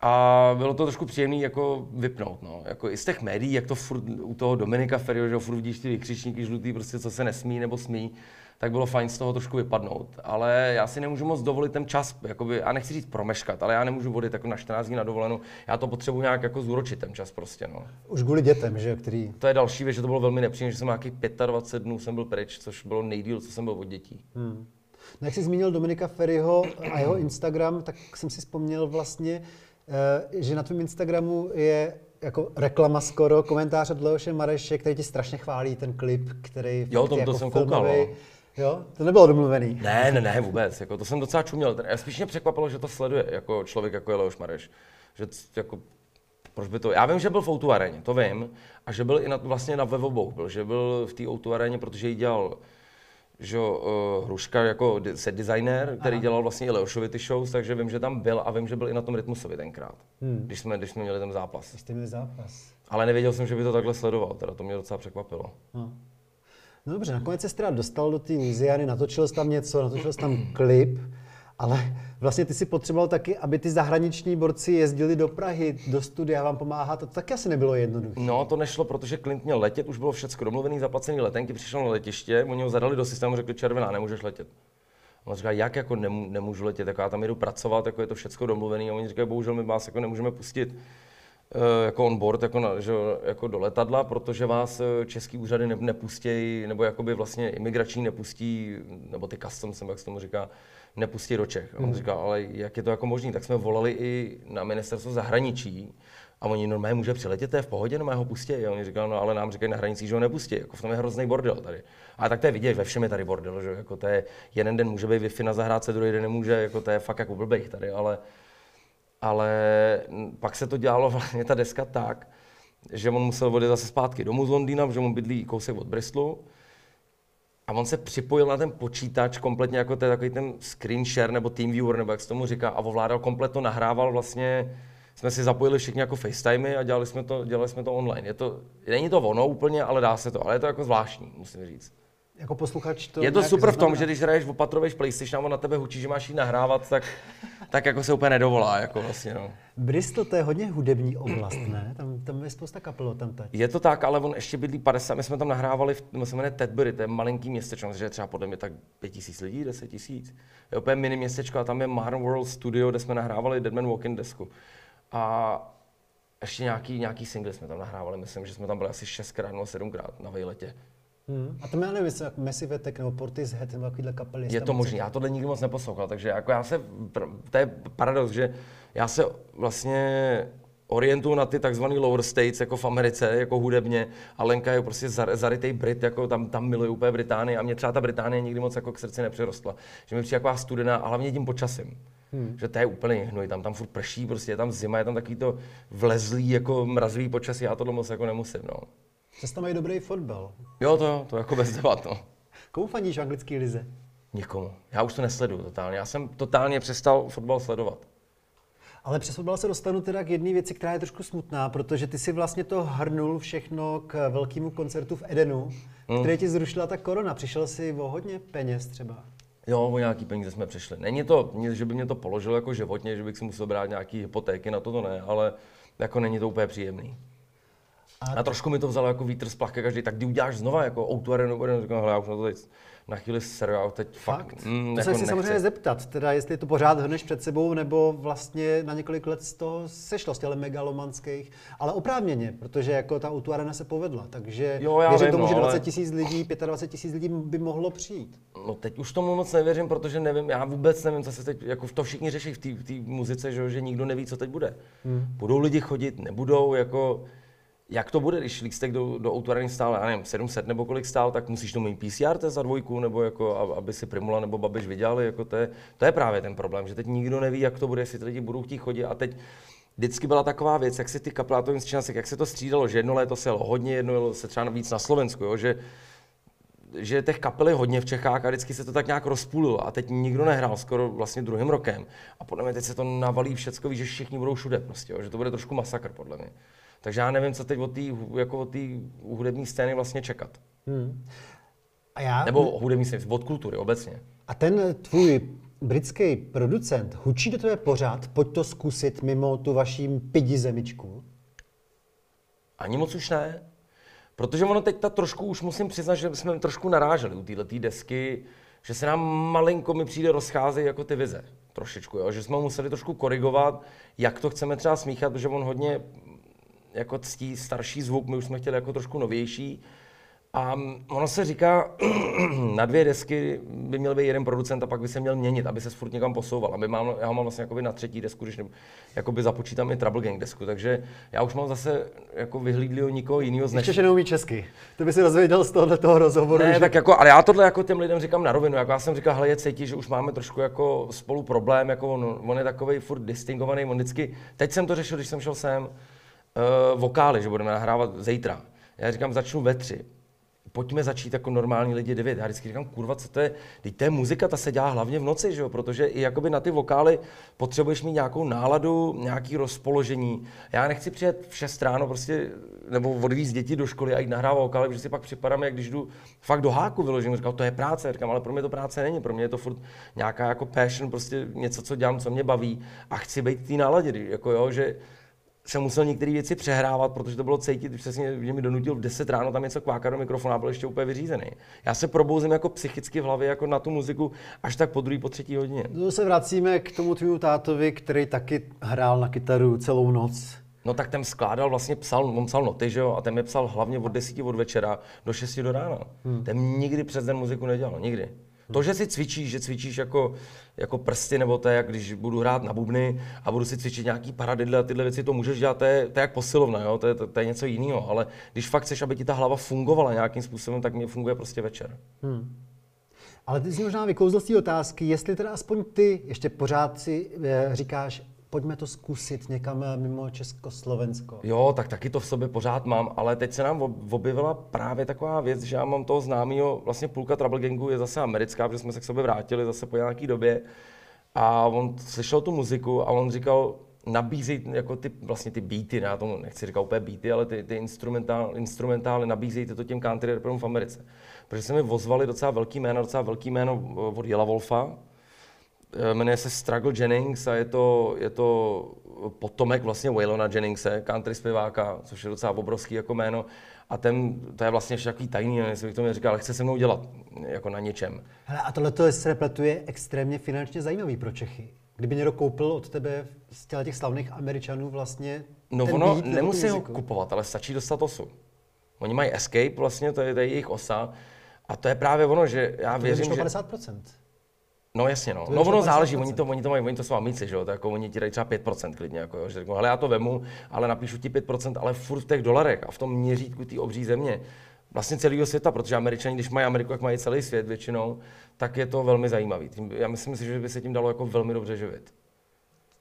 A bylo to trošku příjemné jako vypnout, no. Jako i z těch médií, jak to furt u toho Dominika Ferio, že furt vidíš ty vykřičníky žlutý, prostě co se nesmí nebo smí, tak bylo fajn z toho trošku vypadnout. Ale já si nemůžu moc dovolit ten čas, jakoby, a nechci říct promeškat, ale já nemůžu vodit jako na 14 dní na dovolenou. Já to potřebuji nějak jako zúročit ten čas prostě, no. Už kvůli dětem, že který... To je další věc, že to bylo velmi nepříjemné, že jsem nějakých 25 dnů jsem byl pryč, což bylo nejdíl, co jsem byl od dětí. Hmm. No, jak jsi zmínil Dominika Ferryho a jeho Instagram, tak jsem si vzpomněl vlastně, eh, že na tvém Instagramu je jako reklama skoro, komentář od Leoše Mareše, který ti strašně chválí ten klip, který Jo, to, jako to jsem koukal, no. Jo, to nebylo domluvený. Ne, ne, ne, vůbec. Jako, to jsem docela čuměl. Já spíš mě překvapilo, že to sleduje jako člověk, jako je Leoš Mareš. Že jako, proč by to... Já vím, že byl v Outu aréně, to vím. A že byl i na, vlastně na webobou. Byl, že byl v té Outu aréně, protože ji dělal že uh, Hruška jako set designer, který Aha. dělal vlastně i Leošovi ty shows, takže vím, že tam byl a vím, že byl i na tom Rytmusovi tenkrát, hmm. když, jsme, když jsme měli ten zápas. Když jste měli zápas. Ale nevěděl jsem, že by to takhle sledoval, teda to mě docela překvapilo. No. No dobře, nakonec se teda dostal do té Louisiany, natočil jsi tam něco, natočil jsi tam klip, ale vlastně ty si potřeboval taky, aby ty zahraniční borci jezdili do Prahy, do studia vám pomáhat, to taky asi nebylo jednoduché. No, to nešlo, protože Clint měl letět, už bylo všechno domluvený, zaplacený letenky, přišel na letiště, oni ho zadali do systému, řekli červená, nemůžeš letět. On říká, jak jako nemů, nemůžu letět, jako já tam jdu pracovat, jako je to všechno domluvené. A oni říkají, bohužel my vás jako nemůžeme pustit jako on board, jako, na, že, jako do letadla, protože vás eh, český úřady ne, nepustějí, nebo jakoby vlastně imigrační nepustí, nebo ty customs, jak se tomu říká, nepustí do Čech. A on mm. říká, ale jak je to jako možné? Tak jsme volali i na ministerstvo zahraničí a oni normálně může přiletět, to je v pohodě, no ho pustí. A oni říkali, no ale nám říkají na hranicích, že ho nepustí. Jako v tom je hrozný bordel tady. A tak to je vidět, ve všem je tady bordel, že jako to je, jeden den může být Wi-Fi na zahrádce, druhý den nemůže, jako to je fakt jako blbej tady, ale ale pak se to dělalo [laughs] vlastně ta deska tak, že on musel vodit zase zpátky domů z Londýna, protože on bydlí kousek od Bristolu. A on se připojil na ten počítač kompletně jako je takový ten screen share nebo TeamViewer, nebo jak se tomu říká, a ovládal komplet to, nahrával vlastně, jsme si zapojili všichni jako FaceTimey a dělali jsme to, dělali jsme to online. Je to, není to ono úplně, ale dá se to, ale je to jako zvláštní, musím říct. Jako posluchač to Je to super v tom, že když hraješ opatroveš PlayStation a na tebe hučí, že máš jít nahrávat, tak, tak jako se úplně nedovolá. Jako vlastně, no. Bristol to je hodně hudební oblast, ne? Tam, tam je spousta kapelo tam teď. Je to tak, ale on ještě bydlí 50, my jsme tam nahrávali, v, to se jmenuje Tedbury, to je malinký městečko, že je třeba podle mě tak 5 tisíc lidí, 10 tisíc. Je úplně mini městečko a tam je Modern World Studio, kde jsme nahrávali Deadman Walking desku. A ještě nějaký, nějaký single jsme tam nahrávali, myslím, že jsme tam byli asi 6krát nebo 7krát na vejletě. Hmm. A to já nevím, jestli Messi Vetek nebo Portishead nebo takovýhle kapely. Je to možné, já tohle nikdy moc neposlouchal, takže jako já se, to je paradox, že já se vlastně orientuju na ty takzvané lower states, jako v Americe, jako hudebně, a Lenka je prostě zarytej Brit, jako tam, tam miluje úplně Británii a mě třeba ta Británie nikdy moc jako k srdci nepřirostla. Že mi přijde jako studená, a hlavně tím počasím. Hmm. Že to je úplně hnoj, tam, tam furt prší, prostě je tam zima, je tam takový to vlezlý, jako mrazivý počasí, já tohle moc jako nemusím, no. Přesto mají dobrý fotbal. Jo, to, to jako bez debat, no. Komu fandíš v anglické lize? Nikomu. Já už to nesleduju totálně. Já jsem totálně přestal fotbal sledovat. Ale přes fotbal se dostanu teda k jedné věci, která je trošku smutná, protože ty si vlastně to hrnul všechno k velkému koncertu v Edenu, hmm. který ti zrušila ta korona. Přišel si o hodně peněz třeba. Jo, o nějaký peníze jsme přišli. Není to, že by mě to položilo jako životně, že bych si musel brát nějaký hypotéky, na to to ne, ale jako není to úplně příjemný. A, trošku mi to vzalo jako vítr z plachy každý, tak kdy uděláš znova jako Outu Arenu, říkám, hele, já už na to teď na chvíli seru, já teď fakt, fakt? Mm, to jako se chci samozřejmě zeptat, teda jestli to pořád hrneš před sebou, nebo vlastně na několik let z toho sešlo, z těch megalomanských, ale oprávněně, protože jako ta Outu Arena se povedla, takže jo, já věřím vím, tomu, že 20 tisíc ale... lidí, 25 tisíc lidí by mohlo přijít. No teď už tomu moc nevěřím, protože nevím, já vůbec nevím, co se teď, jako to všichni řeší v té muzice, že, že nikdo neví, co teď bude. Hmm. Budou lidi chodit, nebudou, jako jak to bude, když lístek do, do Outu stál, já nevím, 700 nebo kolik stál, tak musíš to mít PCR za dvojku, nebo jako, aby si Primula nebo Babiš vydělali, jako to je, to je právě ten problém, že teď nikdo neví, jak to bude, jestli ty lidi budou chtít chodit a teď vždycky byla taková věc, jak se ty kapelátovým jak se to střídalo, že jedno léto se jelo hodně, jedno se třeba víc na Slovensku, jo, že že těch kapel je hodně v Čechách a vždycky se to tak nějak rozpůlilo a teď nikdo nehrál skoro vlastně druhým rokem. A podle mě teď se to navalí všecko, ví, že všichni budou všude prostě, jo, že to bude trošku masakr podle mě. Takže já nevím, co teď od té jako hudební scény vlastně čekat. Hmm. A já... Nebo hudební scény, od kultury obecně. A ten tvůj britský producent hučí do tebe pořád, pojď to zkusit mimo tu vaší pidi zemičku? Ani moc už ne. Protože ono teď ta trošku, už musím přiznat, že jsme trošku naráželi u této desky, že se nám malinko mi přijde rozcházejí jako ty vize. Trošičku, jo? že jsme museli trošku korigovat, jak to chceme třeba smíchat, protože on hodně jako ctí starší zvuk, my už jsme chtěli jako trošku novější. A ono se říká, [clears throat] na dvě desky by měl být jeden producent a pak by se měl měnit, aby se furt někam posouval. Aby mám, já ho mám vlastně jakoby na třetí desku, když ne, jakoby započítám i Trouble Gang desku. Takže já už mám zase jako vyhlídlého nikoho jiného z Ještě, neumí česky. To by si dozvěděl z tohoto toho rozhovoru. Ne, že... tak jako, ale já tohle jako těm lidem říkám na rovinu. Jako já jsem říkal, hele, je cítí, že už máme trošku jako spolu problém, jako on, on je takový furt distingovaný, on vždycky, teď jsem to řešil, když jsem šel sem, uh, vokály, že budeme nahrávat zítra. Já říkám, začnu ve tři pojďme začít jako normální lidi devět. Já vždycky říkám, kurva, co to je? Teď to je muzika, ta se dělá hlavně v noci, že jo? protože i jakoby na ty vokály potřebuješ mít nějakou náladu, nějaký rozpoložení. Já nechci přijet v 6 ráno prostě, nebo odvízt děti do školy a jít nahrávat vokály, protože si pak připadám, jak když jdu fakt do háku vyložím. Říkal, to je práce, říkám, ale pro mě to práce není, pro mě je to furt nějaká jako passion, prostě něco, co dělám, co mě baví a chci být v té náladě, jako jo, že jsem musel některé věci přehrávat, protože to bylo cítit, se mě, mi donutil v 10 ráno tam něco kvákat do mikrofonu a byl ještě úplně vyřízený. Já se probouzím jako psychicky v hlavě jako na tu muziku až tak po druhý, po třetí hodině. No se vracíme k tomu tvému tátovi, který taky hrál na kytaru celou noc. No tak ten skládal, vlastně psal, on psal noty, že jo, a ten mi psal hlavně od 10 od večera do 6 do rána. Hmm. Ten nikdy přes den muziku nedělal, nikdy. To, že si cvičíš, že cvičíš jako, jako prsty, nebo to je, jak když budu hrát na bubny a budu si cvičit nějaký paradidle a tyhle věci, to můžeš dělat, to je, to je jak posilovna, jo? To, je, to, to, je něco jiného. Ale když fakt chceš, aby ti ta hlava fungovala nějakým způsobem, tak mě funguje prostě večer. Hmm. Ale ty jsi možná vykouzl z té otázky, jestli teda aspoň ty ještě pořád si e, říkáš, pojďme to zkusit někam eh, mimo Československo. Jo, tak taky to v sobě pořád mám, ale teď se nám objevila právě taková věc, že já mám toho známého, vlastně půlka Trouble Gangu je zase americká, protože jsme se k sobě vrátili zase po nějaké době. A on slyšel tu muziku a on říkal, nabízej jako ty, vlastně ty beaty, já tomu nechci říkat úplně beaty, ale ty, ty instrumentál, instrumentály, nabízejte to těm country rapperům v Americe. Protože se mi vozvali docela velký jméno, docela velký jméno od Jela Wolfa, Eh, jmenuje se Struggle Jennings a je to, je to potomek vlastně Waylona Jenningse, country zpěváka, což je docela obrovský jako jméno. A ten, to je vlastně ještě takový tajný, jestli bych to mi říkal, ale chce se mnou dělat jako na něčem. Hele, a tohle se repletuje extrémně finančně zajímavý pro Čechy. Kdyby někdo koupil od tebe z těch slavných Američanů vlastně No ono nemusí ho kupovat, ale stačí dostat osu. Oni mají Escape vlastně, to je, to je jejich osa. A to je právě ono, že já věřím, že... 50%. No jasně, no. No ono záleží, oni to, oni to mají, oni to jsou amici, že jo, to jako oni ti dají třeba 5% klidně, jako jo, že řeknu, ale já to vemu, ale napíšu ti 5%, ale furt v těch dolarech a v tom měřítku té obří země, vlastně celého světa, protože američani, když mají Ameriku, jak mají celý svět většinou, tak je to velmi zajímavý. Tím, já myslím si, že by se tím dalo jako velmi dobře živit.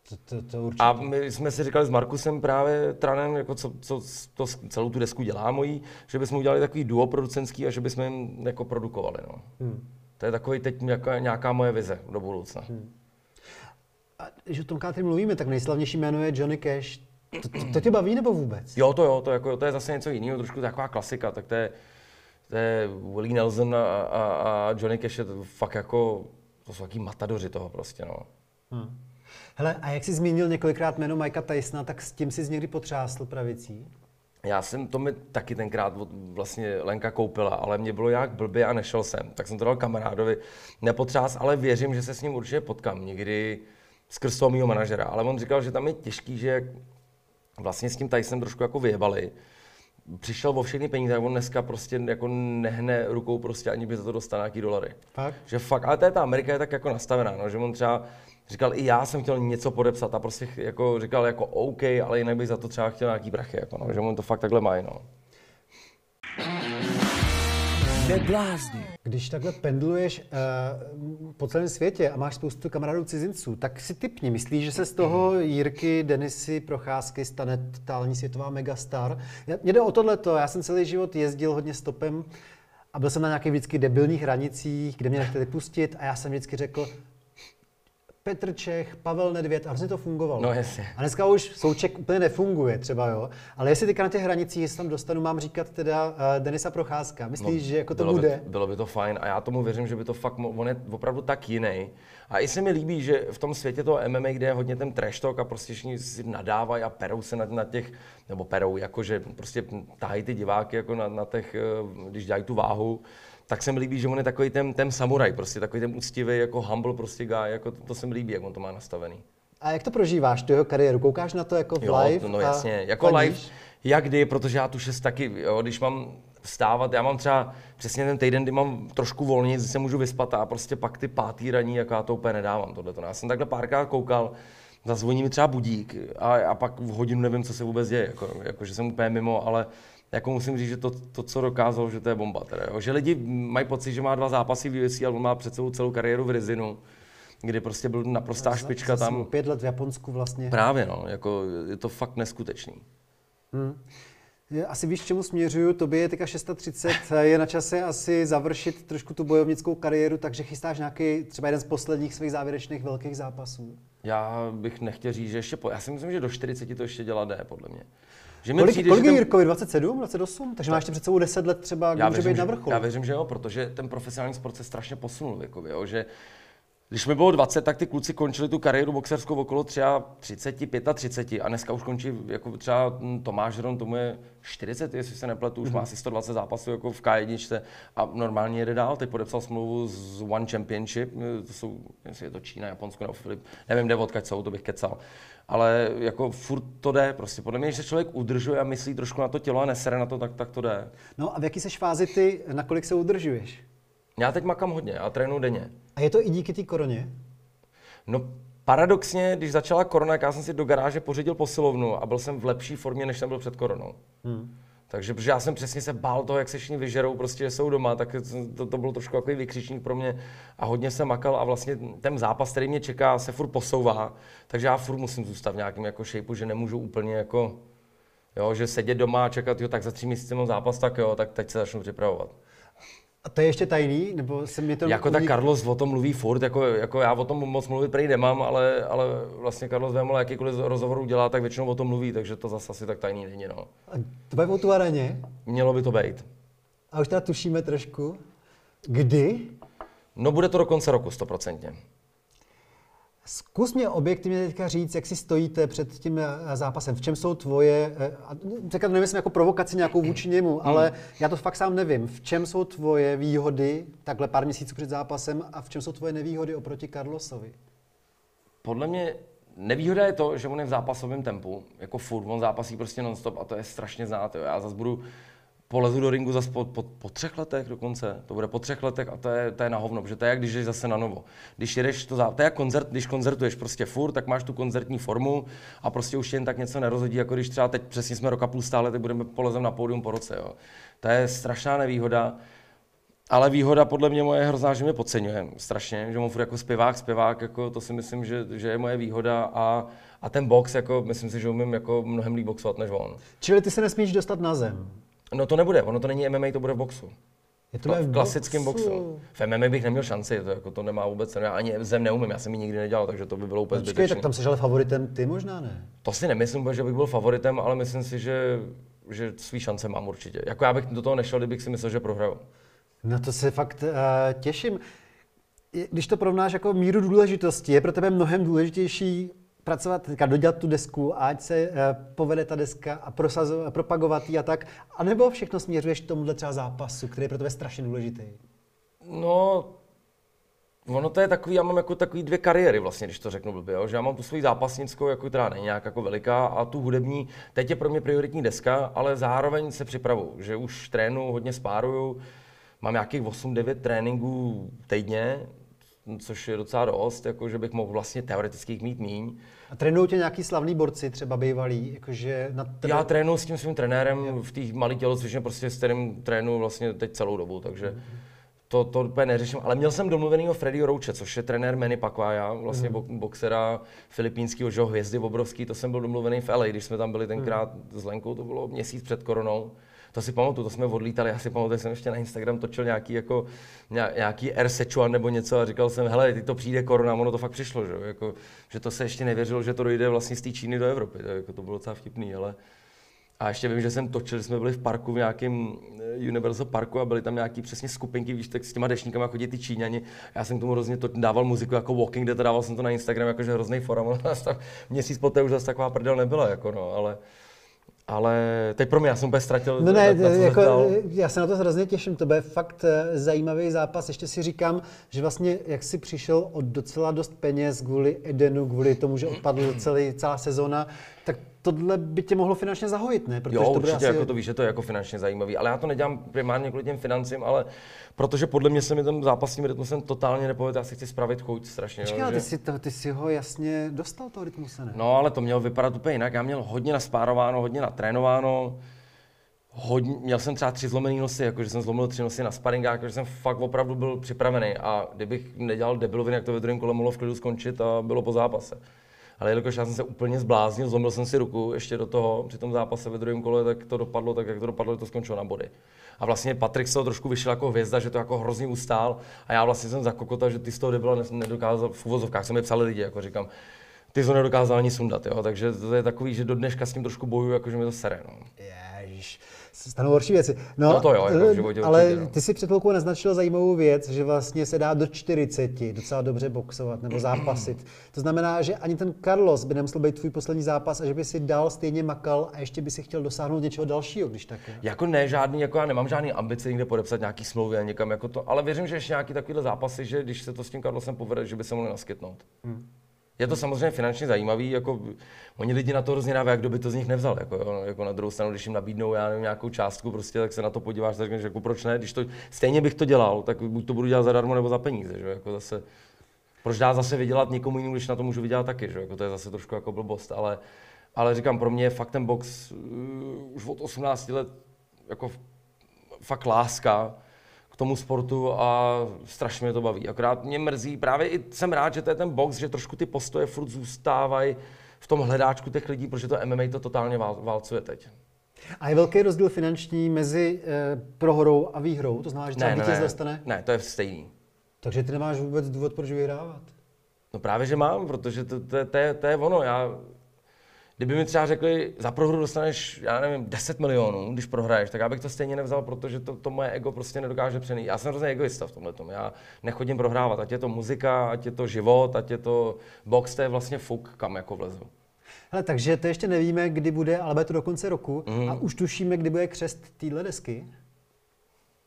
To, to, to určitě. A my jsme si říkali s Markusem právě Tranem, jako co, co to, celou tu desku dělá mojí, že bychom udělali takový duo producentský a že bychom jim jako produkovali. No. Hmm. To je takový teď nějaká, nějaká moje vize do budoucna. Hmm. A když o tom Kátry mluvíme, tak nejslavnější jméno je Johnny Cash. To, to, to tě baví nebo vůbec? Jo, to jo, to, jako, to je zase něco jiného, trošku taková klasika, tak to je, to je Willie Nelson a, a, a Johnny Cash je to fakt jako, to jsou taky matadoři toho prostě, no. Hmm. Hele, a jak jsi zmínil několikrát jméno Mikea Tysona, tak s tím jsi někdy potřásl pravicí? Já jsem to mi taky tenkrát vlastně Lenka koupila, ale mě bylo jak blbě a nešel jsem. Tak jsem to dal kamarádovi, nepotřás, ale věřím, že se s ním určitě potkám někdy skrz toho mýho manažera. Ale on říkal, že tam je těžký, že vlastně s tím tady jsem trošku jako vyjebali. Přišel o všechny peníze, on dneska prostě jako nehne rukou prostě, ani by za to dostal nějaký dolary. Fakt? Že fakt, ale to je ta Amerika je tak jako nastavená, no, že on třeba říkal, i já jsem chtěl něco podepsat a prostě jako říkal jako OK, ale jinak bych za to třeba chtěl nějaký brachy, jako no, že on to fakt takhle mají, no. Když takhle pendluješ uh, po celém světě a máš spoustu kamarádů cizinců, tak si typni, myslíš, že se z toho Jirky, Denisy, Procházky stane totální světová megastar? Mně jde o tohleto, já jsem celý život jezdil hodně stopem a byl jsem na nějakých vždycky debilních hranicích, kde mě nechtěli pustit a já jsem vždycky řekl, Petr Čech, Pavel Nedvěd a hrozně to fungovalo. No jasně. A dneska už Souček úplně nefunguje třeba, jo. Ale jestli teďka na těch hranicích, jestli tam dostanu, mám říkat teda uh, Denisa Procházka. Myslíš, no, že jako to bude? By, bylo by to fajn a já tomu věřím, že by to fakt, on je opravdu tak jiný. A i se mi líbí, že v tom světě toho MMA, kde je hodně ten trash talk a prostě všichni si nadávají a perou se na, na těch, nebo perou, jakože prostě tahají ty diváky jako na, na těch, eh, když dělají tu váhu, tak se mi líbí, že on je takový ten, ten samuraj, prostě takový ten úctivý, jako humble prostě guy, jako to, to se mi líbí, jak on to má nastavený. A jak to prožíváš, tu jeho kariéru? Koukáš na to jako v jo, live? No jasně, jako fandíš? live, jak kdy, protože já tu šest taky, jo, když mám vstávat. Já mám třeba přesně ten týden, kdy mám trošku volně, se můžu vyspat a prostě pak ty pátý raní, jako já to úplně nedávám. Tohleto. Já jsem takhle párkrát koukal, zazvoní mi třeba budík a, a pak v hodinu nevím, co se vůbec děje, jako, jako že jsem úplně mimo, ale jako musím říct, že to, to co dokázal, že to je bomba. Teda, jo. Že lidi mají pocit, že má dva zápasy v UFC, ale on má před sebou celou kariéru v Rizinu, kdy prostě byl naprostá špička Zase tam. Pět let v Japonsku vlastně. Právě, no, jako je to fakt neskutečný. Hmm. Asi víš, k čemu směřuju. Tobě je teďka 630, [laughs] je na čase asi završit trošku tu bojovnickou kariéru, takže chystáš nějaký třeba jeden z posledních svých závěrečných velkých zápasů. Já bych nechtěl říct, že ještě po... Já si myslím, že do 40 to ještě dělat jde, podle mě. Že mi Kolik, přijde, kolik že ten- Jirkovi? 27, 28? Takže máš ještě před sebou 10 let třeba, kdy já může věřím, být na vrcholu. Já věřím, že jo, protože ten profesionální sport se strašně posunul věkově, jo, že když mi bylo 20, tak ty kluci končili tu kariéru boxerskou okolo třeba 30, 35 a dneska už končí jako třeba Tomáš Hron, tomu je 40, jestli se nepletu, už má asi 120 zápasů jako v K1 a normálně jede dál. Teď podepsal smlouvu z One Championship, to jsou, jestli je to Čína, Japonsko nebo Filip, nevím, kde odkaď jsou, to bych kecal. Ale jako furt to jde, prostě podle mě, když se člověk udržuje a myslí trošku na to tělo a nesere na to, tak, tak to jde. No a v jaký seš fázi ty, na kolik se udržuješ? Já teď makám hodně, já trénuji denně. A je to i díky té koroně? No paradoxně, když začala korona, tak já jsem si do garáže pořídil posilovnu a byl jsem v lepší formě, než jsem byl před koronou. Hmm. Takže, protože já jsem přesně se bál toho, jak se všichni vyžerou, prostě že jsou doma, tak to, to bylo trošku takový vykřičník pro mě a hodně jsem makal a vlastně ten zápas, který mě čeká, se furt posouvá, takže já furt musím zůstat v nějakém jako shapeu, že nemůžu úplně jako, jo, že sedět doma a čekat, jo, tak za tři měsíce mám zápas, tak jo, tak teď se začnu připravovat. A to je ještě tajný? Nebo se mi to Jako tak unik- Carlos o tom mluví furt, jako, jako já o tom moc mluvit prý nemám, ale, ale vlastně Carlos Vémola jakýkoliv rozhovor udělá, tak většinou o tom mluví, takže to zase asi tak tajný není. No. A to bude o tu areně? Mělo by to být. A už teda tušíme trošku. Kdy? No bude to do konce roku, stoprocentně. Zkus mě objektivně teďka říct, jak si stojíte před tím eh, zápasem. V čem jsou tvoje, eh, teďka to nemyslím jako provokaci nějakou vůči němu, ale já to fakt sám nevím. V čem jsou tvoje výhody takhle pár měsíců před zápasem a v čem jsou tvoje nevýhody oproti Carlosovi? Podle mě nevýhoda je to, že on je v zápasovém tempu, jako furt, on zápasí prostě non-stop a to je strašně znát. Jo. Já zase budu, polezu do ringu zase po, po, po, třech letech dokonce, to bude po třech letech a to je, to je na hovno, protože to je jak když jdeš zase na novo. Když jedeš to, zá- to je jak koncert, když koncertuješ prostě furt, tak máš tu koncertní formu a prostě už jen tak něco nerozhodí, jako když třeba teď přesně jsme roka půl stále, teď budeme polezem na pódium po roce. Jo. To je strašná nevýhoda. Ale výhoda podle mě moje je hrozná, že mě podceňuje strašně, že mám furt jako zpěvák, zpěvák, jako to si myslím, že, že je moje výhoda a, a ten box, jako myslím si, že umím jako mnohem líp boxovat než on. Čili ty se nesmíš dostat na zem. No to nebude, ono to není MMA, to bude v boxu. Je To v klasickém boxu. V MMA bych neměl šanci, to, jako, to nemá vůbec cenu. Já ani zem neumím, já jsem ji nikdy nedělal, takže to by bylo úplně zbytečné. tak tam jsi ale favoritem ty možná ne. To si nemyslím, že bych byl favoritem, ale myslím si, že, že svý šance mám určitě. Jako já bych do toho nešel, kdybych si myslel, že prohraju. Na to se fakt uh, těším. Když to porovnáš jako míru důležitosti, je pro tebe mnohem důležitější pracovat, teďka dodělat tu desku, ať se uh, povede ta deska a prosazovat, propagovat ji a tak, anebo všechno směřuješ k tomuhle třeba zápasu, který je pro tebe strašně důležitý. No, ono to je takový, já mám jako takový dvě kariéry vlastně, když to řeknu blbě, jo? že já mám tu svoji zápasnickou, jako která není nějak jako veliká, a tu hudební, teď je pro mě prioritní deska, ale zároveň se připravu, že už trénu, hodně spáruju, mám nějakých 8-9 tréninků týdně, což je docela dost, jako že bych mohl vlastně teoreticky mít míň. A trénují tě nějaký slavný borci, třeba bývalí, jakože na tebe... Já trénuji s tím svým trenérem v té malé tělocvičně, prostě s kterým trénuji vlastně teď celou dobu, takže to, to úplně neřeším. Ale měl jsem domluvenýho Freddyho Rouche, což je trenér Manny Pacquiao, vlastně mm. boxera filipínského, že jo, hvězdy obrovský, to jsem byl domluvený v LA, když jsme tam byli tenkrát s Lenkou, to bylo měsíc před koronou. To si pamatuju, to jsme odlítali, já si pamatuju, že jsem ještě na Instagram točil nějaký, jako, ně- nějaký Air nebo něco a říkal jsem, hele, teď to přijde korona, ono to fakt přišlo, že, jako, že to se ještě nevěřilo, že to dojde vlastně z té Číny do Evropy, to, jako, to bylo docela vtipný, ale a ještě vím, že jsem točil, jsme byli v parku v nějakém eh, Universal parku a byly tam nějaký přesně skupinky, víš, tak s těma dešníkama chodí ty Číňani. Já jsem k tomu hrozně to dával muziku jako Walking Dead, dával jsem to na Instagram jakože hrozný forum, [laughs] ale měsíc poté už zase taková prdel nebyla, jako no, ale, ale teď pro mě, já jsem úplně ztratil, No ne, na, na jako, já se na to hrozně těším, to bude fakt eh, zajímavý zápas. Ještě si říkám, že vlastně jak si přišel od docela dost peněz kvůli Edenu, kvůli tomu, že odpadl celý, celá sezona, tak tohle by tě mohlo finančně zahojit, ne? Protože jo, to určitě, asi... jako to víš, že to je jako finančně zajímavý, ale já to nedělám primárně kvůli těm financím, ale protože podle mě se mi ten zápasním rytmusem totálně nepovedl, já si chci spravit chuť strašně. Počkej, jo, že... ty, si to, ty si ho jasně dostal, toho rytmuse, ne? No, ale to mělo vypadat úplně jinak, já měl hodně naspárováno, hodně natrénováno, hodně, měl jsem třeba tři zlomený nosy, jakože jsem zlomil tři nosy na sparingách, jakože jsem fakt opravdu byl připravený a kdybych nedělal debiloviny, jak to ve druhém kole mohlo v klidu skončit a bylo po zápase. Ale jelikož já jsem se úplně zbláznil, zlomil jsem si ruku ještě do toho při tom zápase ve druhém kole, tak to dopadlo, tak jak to dopadlo, to skončilo na body. A vlastně Patrik toho trošku vyšel jako hvězda, že to jako hrozně ustál a já vlastně jsem zakokotal, že ty z toho debila nedokázal, v uvozovkách jsem mi psali lidi, jako říkám, ty to nedokázal ani sundat, jo? takže to je takový, že do dneška s tím trošku bojuju, jakože mi to sere. No. Ježiš stanou horší věci. No, no to jo, jako v eh, životě Ale určitě, no. ty si před chvilkou naznačil zajímavou věc, že vlastně se dá do 40 docela dobře boxovat nebo zápasit. To znamená, že ani ten Carlos by nemusel být tvůj poslední zápas a že by si dál stejně makal a ještě by si chtěl dosáhnout něčeho dalšího, když tak. Jako ne, žádný, jako já nemám žádný ambice někde podepsat nějaký smlouvy a někam jako to, ale věřím, že ještě nějaký takovýhle zápasy, že když se to s tím Carlosem povede, že by se mohli naskytnout. Hmm. Je to samozřejmě finančně zajímavý, jako oni lidi na to hrozně dávají, jak kdo by to z nich nevzal. Jako, jako na druhou stranu, když jim nabídnou já nevím, nějakou částku, prostě, tak se na to podíváš a řekneš, jako proč ne, když to stejně bych to dělal, tak buď to budu dělat zadarmo nebo za peníze. Že? Jako zase, proč dá zase vydělat někomu jinému, když na to můžu vydělat taky, že? Jako to je zase trošku jako blbost, ale, ale říkám, pro mě je fakt ten box uh, už od 18 let jako fakt láska k tomu sportu a strašně mě to baví. Akorát mě mrzí, právě i jsem rád, že to je ten box, že trošku ty postoje furt zůstávají v tom hledáčku těch lidí, protože to MMA to totálně válcuje teď. A je velký rozdíl finanční mezi eh, prohrou a výhrou? To znamená, že třeba ne, ne, dostane? Ne, to je stejný. Takže ty nemáš vůbec důvod, proč vyhrávat? No právě, že mám, protože to, to, to, je, to je ono. Já Kdyby mi třeba řekli, za prohru dostaneš, já nevím, 10 milionů, když prohraješ, tak já bych to stejně nevzal, protože to, to moje ego prostě nedokáže přenést. Já jsem hrozně egoista v tomhle tom. Já nechodím prohrávat, ať je to muzika, ať je to život, ať je to box, to je vlastně fuk, kam jako vlezu. Hele, takže to ještě nevíme, kdy bude, ale bude to do konce roku mm. a už tušíme, kdy bude křest téhle desky?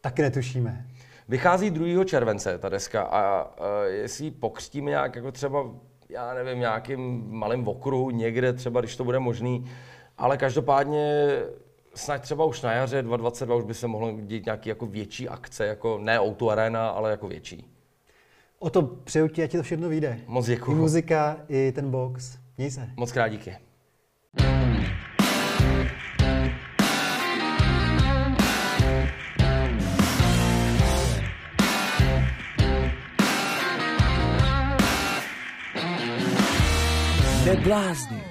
Taky netušíme. Vychází 2. července ta deska a, a jestli ji pokřtíme nějak jako třeba já nevím, nějakým malým okruhu někde, třeba když to bude možný, ale každopádně snad třeba už na jaře 2022 už by se mohlo dít nějaký jako větší akce, jako ne Auto Arena, ale jako větší. O to přeju ti, ať ti to všechno vyjde. Moc děkuji. I muzika, i ten box. Měj se. Moc krát díky. Neblázni.